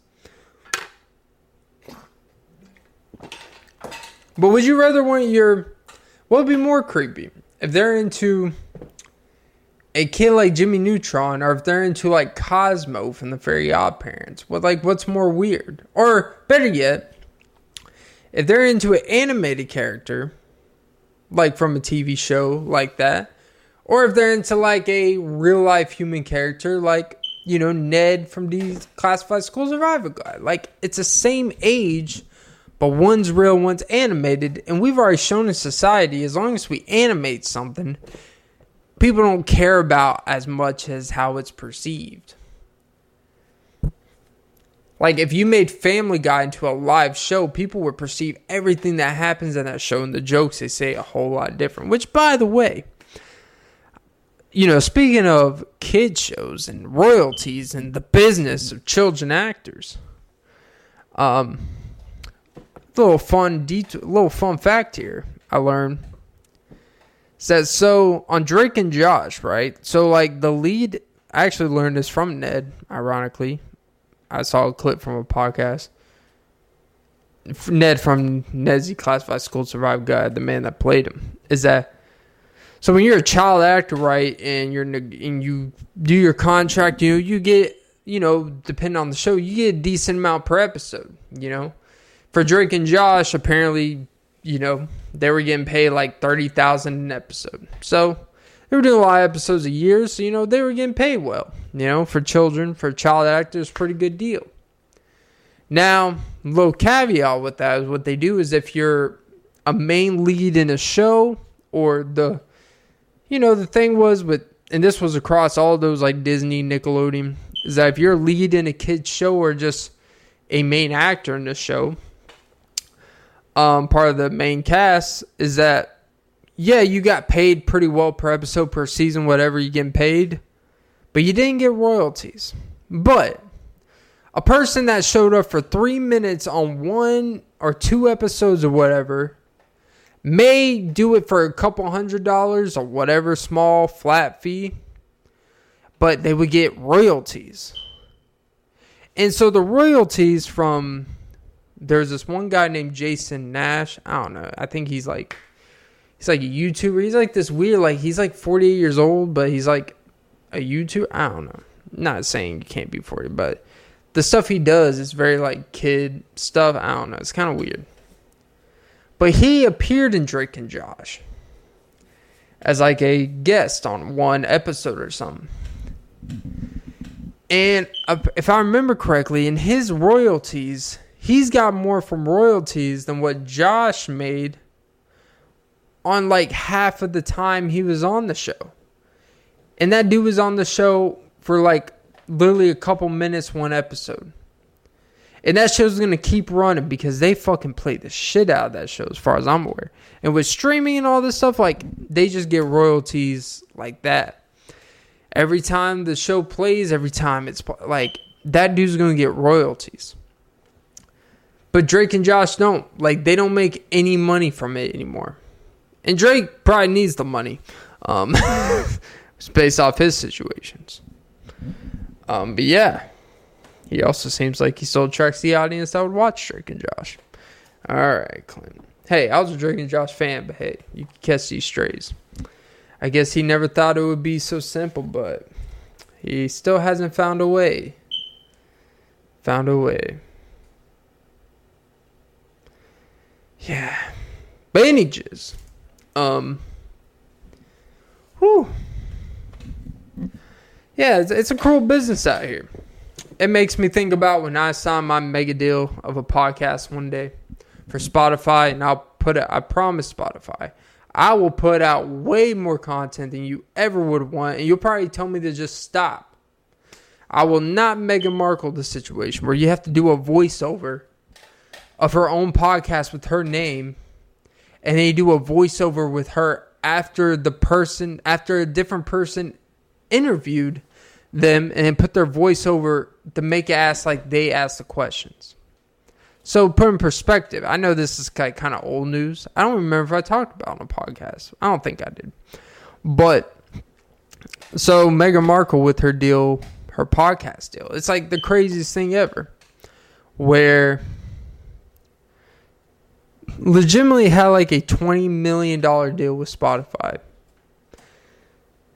But would you rather want your what would be more creepy? If they're into a kid like Jimmy Neutron or if they're into like Cosmo from the Fairly Odd Parents. What like what's more weird? Or better yet, if they're into an animated character, like from a TV show like that, or if they're into like a real life human character like you know Ned from these Classified School Survival Guide, like it's the same age, but one's real, one's animated, and we've already shown in society as long as we animate something, people don't care about as much as how it's perceived. Like if you made Family Guy into a live show, people would perceive everything that happens in that show and the jokes they say a whole lot different. Which, by the way, you know, speaking of kid shows and royalties and the business of children actors, um, little fun detail, little fun fact here I learned says so on Drake and Josh, right? So like the lead, I actually learned this from Ned, ironically. I saw a clip from a podcast. Ned from Ned's Declassified School Survive Guide, the man that played him, is that so when you're a child actor, right, and you're and you do your contract, you you get you know, depending on the show, you get a decent amount per episode. You know, for Drake and Josh, apparently, you know, they were getting paid like thirty thousand an episode. So they were doing a lot of episodes a year, so you know they were getting paid well. You know, for children, for child actors, pretty good deal. Now, little caveat with that is what they do is if you're a main lead in a show or the, you know, the thing was with, and this was across all those like Disney, Nickelodeon, is that if you're a lead in a kid's show or just a main actor in the show, um, part of the main cast, is that yeah, you got paid pretty well per episode, per season, whatever you getting paid, but you didn't get royalties. But a person that showed up for three minutes on one or two episodes or whatever may do it for a couple hundred dollars or whatever small flat fee, but they would get royalties. And so the royalties from there's this one guy named Jason Nash. I don't know. I think he's like he's like a YouTuber. He's like this weird, like he's like 48 years old, but he's like a YouTuber. I don't know. Not saying you can't be 40, but the stuff he does is very like kid stuff. I don't know. It's kind of weird. But he appeared in Drake and Josh as like a guest on one episode or something. And uh, if I remember correctly, in his royalties, he's got more from royalties than what Josh made on like half of the time he was on the show. And that dude was on the show for like literally a couple minutes one episode. And that show's gonna keep running because they fucking play the shit out of that show as far as I'm aware. And with streaming and all this stuff, like they just get royalties like that. Every time the show plays, every time it's like that dude's gonna get royalties. But Drake and Josh don't. Like they don't make any money from it anymore. And Drake probably needs the money. Um, it's based off his situations. Um, but yeah, he also seems like he still attracts the audience that would watch Drake and Josh. All right, Clint. Hey, I was a Drake and Josh fan, but hey, you can catch these strays. I guess he never thought it would be so simple, but he still hasn't found a way. Found a way. Yeah. Anyways, um, whew. Yeah, it's, it's a cruel business out here. it makes me think about when I sign my mega deal of a podcast one day for Spotify, and I'll put it. I promise Spotify, I will put out way more content than you ever would want, and you'll probably tell me to just stop. I will not Meghan Markle the situation where you have to do a voiceover of her own podcast with her name, and they do a voiceover with her after the person, after a different person interviewed them, and put their voiceover to make it ask like they ask the questions. So put in perspective, I know this is like kind of old news. I don't remember if I talked about on a podcast. I don't think I did. But so Meghan Markle with her deal, her podcast deal, it's like the craziest thing ever. Where legitimately had like a $20 million deal with Spotify.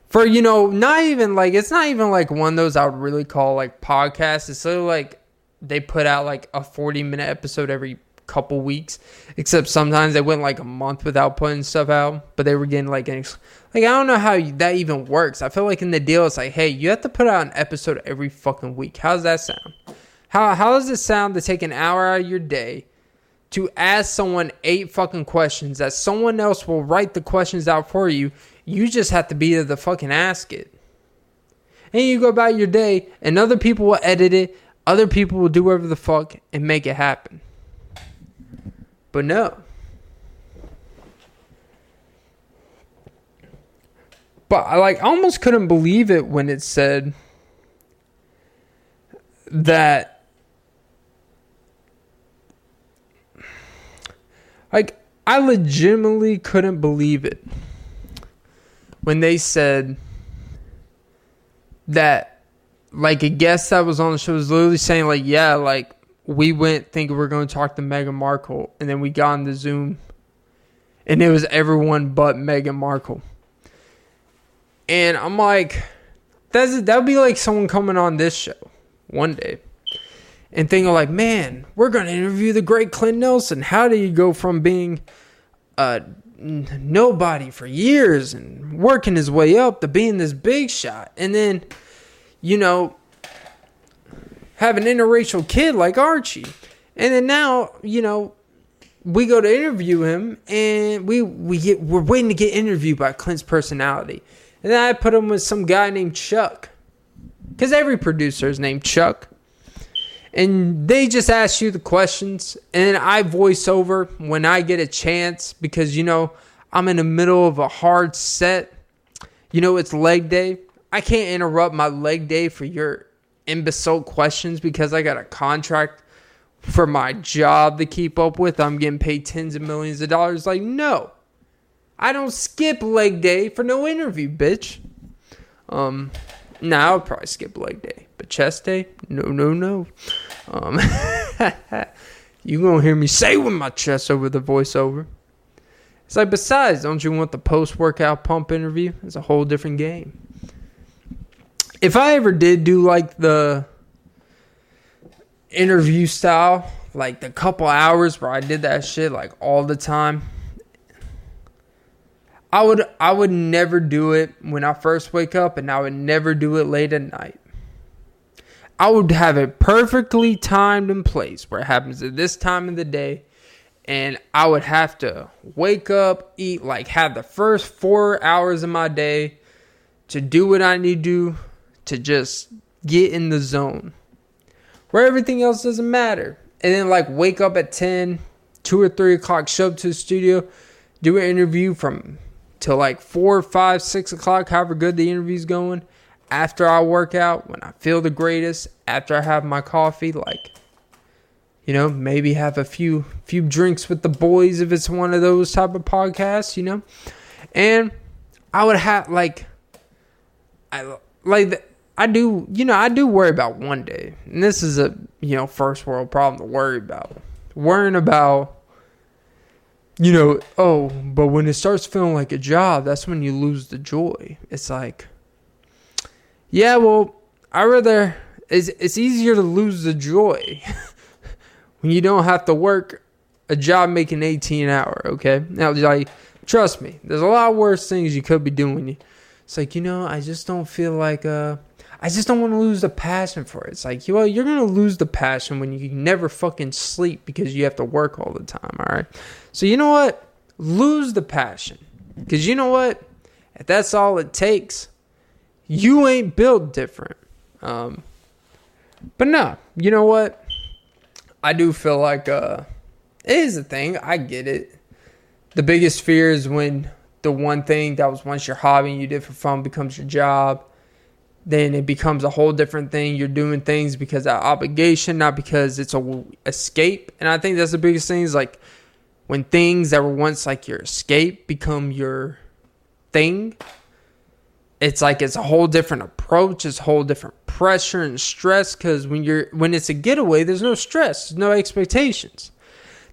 For, you know, not even like, it's not even like one of those I would really call like podcasts. It's sort of like they put out like a 40 minute episode every couple weeks except sometimes they went like a month without putting stuff out but they were getting like an ex- like i don't know how that even works i feel like in the deal it's like hey you have to put out an episode every fucking week how does that sound how how does it sound to take an hour out of your day to ask someone eight fucking questions that someone else will write the questions out for you you just have to be there to fucking ask it and you go about your day and other people will edit it other people will do whatever the fuck and make it happen. But no. But I like I almost couldn't believe it when it said that like I legitimately couldn't believe it when they said that like a guest that was on the show was literally saying like, yeah, like we went thinking we are going to talk to Meghan Markle, and then we got on the Zoom, and it was everyone but Meghan Markle. And I'm like, that's that would be like someone coming on this show one day and thinking like, man, we're going to interview the great Clint Nelson. How do you go from being uh, a nobody for years and working his way up to being this big shot, and then you know, have an interracial kid like Archie. And then now, you know, we go to interview him and we we get we're waiting to get interviewed by Clint's personality. And then I put him with some guy named Chuck. Cuz every producer is named Chuck. And they just ask you the questions and I voice over when I get a chance because you know, I'm in the middle of a hard set. You know, it's leg day. I can't interrupt my leg day for your imbecile questions because I got a contract for my job to keep up with. I'm getting paid tens of millions of dollars. Like, no. I don't skip leg day for no interview, bitch. Um, now I'll probably skip leg day, but chest day, no, no, no. Um, you gonna hear me say with my chest over the voiceover. It's like, besides, don't you want the post workout pump interview? It's a whole different game if I ever did do like the interview style, like the couple hours where I did that shit like all the time, I would I would never do it when I first wake up and I would never do it late at night. I would have it perfectly timed in place where it happens at this time of the day and I would have to wake up, eat like have the first 4 hours of my day to do what I need to do to just get in the zone where everything else doesn't matter. And then, like, wake up at 10, 2 or 3 o'clock, show up to the studio, do an interview from till like 4, 5, 6 o'clock, however good the interview's going. After I work out, when I feel the greatest, after I have my coffee, like, you know, maybe have a few few drinks with the boys if it's one of those type of podcasts, you know. And I would have like I like I do, you know, I do worry about one day. And this is a, you know, first world problem to worry about. Worrying about, you know, oh, but when it starts feeling like a job, that's when you lose the joy. It's like, yeah, well, I rather, it's, it's easier to lose the joy when you don't have to work a job making 18 an hour, okay? Now, like, trust me, there's a lot worse things you could be doing. It's like, you know, I just don't feel like, uh, I just don't want to lose the passion for it. It's like, well, you're gonna lose the passion when you never fucking sleep because you have to work all the time. All right. So you know what? Lose the passion because you know what? If that's all it takes, you ain't built different. Um, but no, you know what? I do feel like uh, it is a thing. I get it. The biggest fear is when the one thing that was once your hobby and you did for fun becomes your job then it becomes a whole different thing. You're doing things because of obligation, not because it's a escape. And I think that's the biggest thing is like when things that were once like your escape become your thing. It's like it's a whole different approach. It's a whole different pressure and stress. Because when you're when it's a getaway, there's no stress, there's no expectations.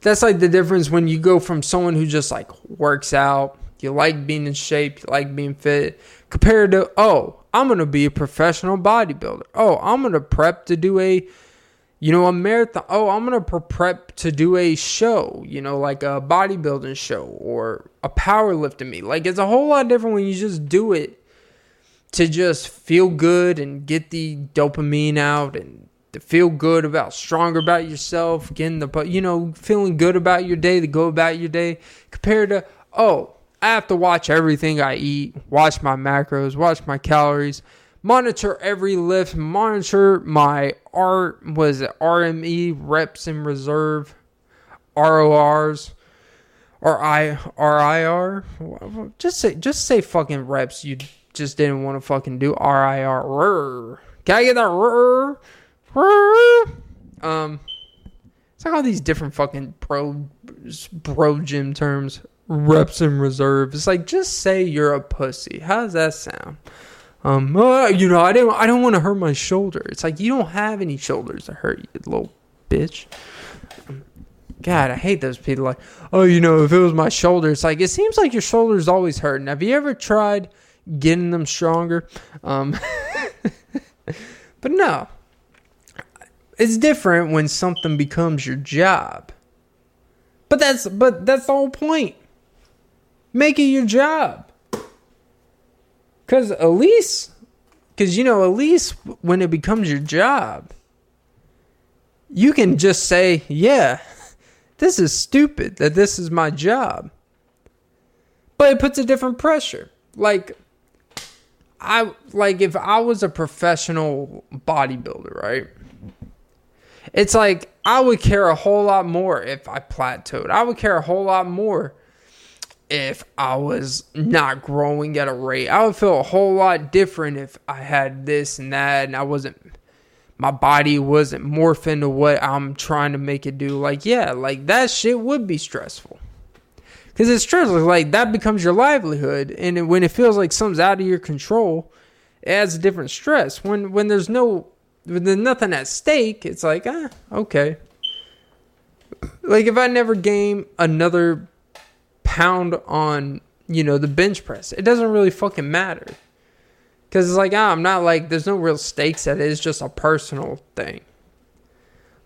That's like the difference when you go from someone who just like works out, you like being in shape, you like being fit, compared to oh I'm to be a professional bodybuilder. Oh, I'm to prep to do a, you know, a marathon. Oh, I'm to prep to do a show, you know, like a bodybuilding show or a powerlifting meet. Like it's a whole lot different when you just do it to just feel good and get the dopamine out and to feel good about stronger about yourself, getting the, you know, feeling good about your day to go about your day compared to, oh, I have to watch everything I eat, watch my macros, watch my calories, monitor every lift, monitor my art was it RME reps in reserve, RORs, or I RIR. Just say just say fucking reps. You just didn't want to fucking do RIR. Can I get that? Um, it's like all these different fucking pro bro gym terms reps in reserve. It's like just say you're a pussy. How does that sound? Um, uh, you know, I don't, I don't want to hurt my shoulder. It's like you don't have any shoulders to hurt, you little bitch. God, I hate those people. Like, oh, you know, if it was my shoulder, it's like it seems like your shoulder's always hurting. Have you ever tried getting them stronger? Um, but no, it's different when something becomes your job. But that's but that's the whole point. Make it your job. Because at least, because you know, at least when it becomes your job, you can just say, yeah, this is stupid that this is my job. But it puts a different pressure. Like, I like if I was a professional bodybuilder, right? It's like I would care a whole lot more if I plateaued. I would care a whole lot more if I was not growing at a rate. I would feel a whole lot different if I had this and that and I wasn't my body wasn't morphing to what I'm trying to make it do. Like, yeah, like that shit would be stressful. Cause it's stressful. Like that becomes your livelihood. And when it feels like something's out of your control, it adds a different stress. When when there's no when there's nothing at stake, it's like, ah, okay. Like if I never game another pound on, you know, the bench press. It doesn't really fucking matter. Because it's like, ah, I'm not like, there's no real stakes at it. It's just a personal thing.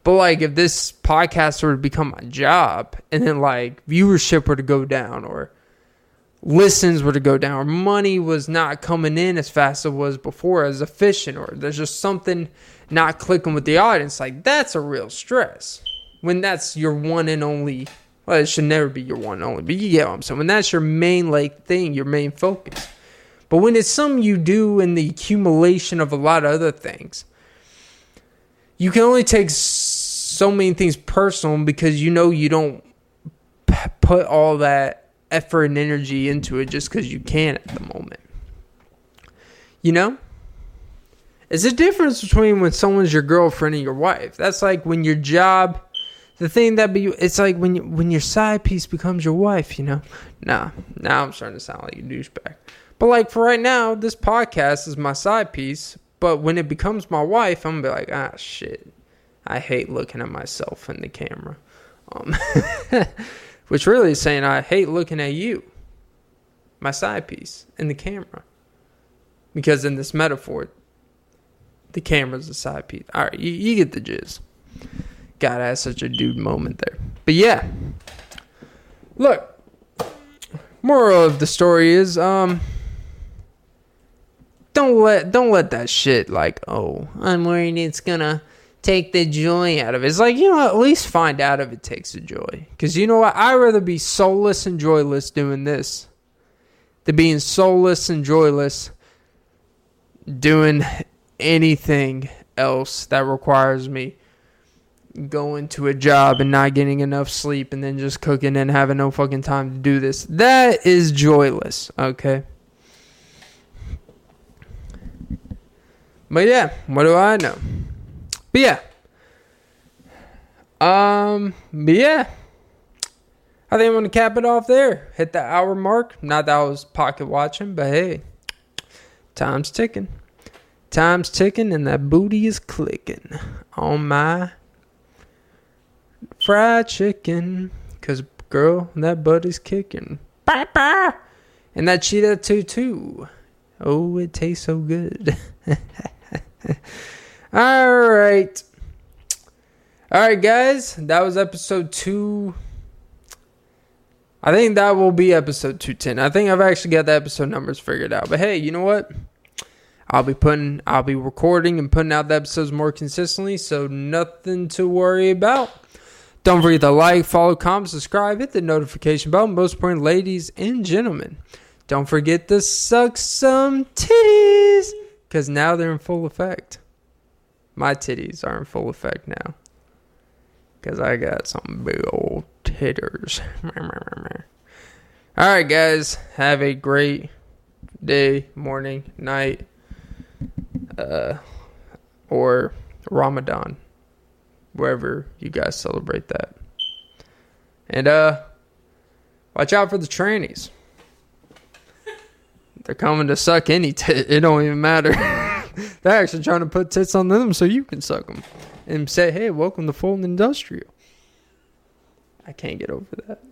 But like, if this podcast were to become my job and then like viewership were to go down or listens were to go down or money was not coming in as fast as it was before as efficient or there's just something not clicking with the audience, like that's a real stress. When that's your one and only well, it should never be your one only, but you get what I'm saying. When that's your main like thing, your main focus. But when it's something you do in the accumulation of a lot of other things, you can only take many things personal because you know you don't put all that effort and energy into it just because you can at the moment. You know? It's a difference between when someone's your girlfriend and your wife. That's like when your job the thing that be it's like when you, when your side piece becomes your wife, you know. Nah, now I'm starting to sound like a douchebag. But like for right now, this podcast is my side piece. But when it becomes my wife, I'm gonna be like, ah, shit. I hate looking at myself in the camera. Um, which really is saying I hate looking at you, my side piece, in the camera. Because in this metaphor, the camera's the side piece. All right, you, you get the jizz. God, I had such a dude moment there. But yeah. Look. Moral of the story is, um don't let don't let that shit like oh I'm worried it's gonna take the joy out of it. It's like you know at least find out if it takes the joy because you know what I'd rather be soulless and joyless doing this than being soulless and joyless doing anything else that requires me going to a job and not getting enough sleep and then just cooking and having no fucking time to do this. That is joyless, okay? But yeah, what do I know? But yeah. Um, but yeah. I think I'm gonna cap it off there. Hit the hour mark. Not that I was pocket watching, but hey, time's ticking. Time's ticking and that booty is clicking on my fried chicken. Cause girl, that butt is kicking. And that cheetah too too. Oh, it tastes so good. All right. All right, guys. That was episode two. I think that will be episode 210. I think I've actually got the episode numbers figured out. But hey, you know what? I'll be putting, I'll be recording and putting out the episodes more consistently, so nothing to worry about. Don't forget to like, follow, comment, subscribe, hit the notification bell. Most important, ladies and gentlemen, don't forget to suck some titties because now they're in full effect. My titties are in full effect now because I got some big old titters. All right, guys, have a great day, morning, night, uh, or Ramadan, wherever you guys celebrate that. And uh, watch out for the trannies. They're coming to suck any tit. It don't even matter. They're actually trying to put tits on them so you can suck them and say, "Hey, welcome to Fulton Industrial." I can't get over that.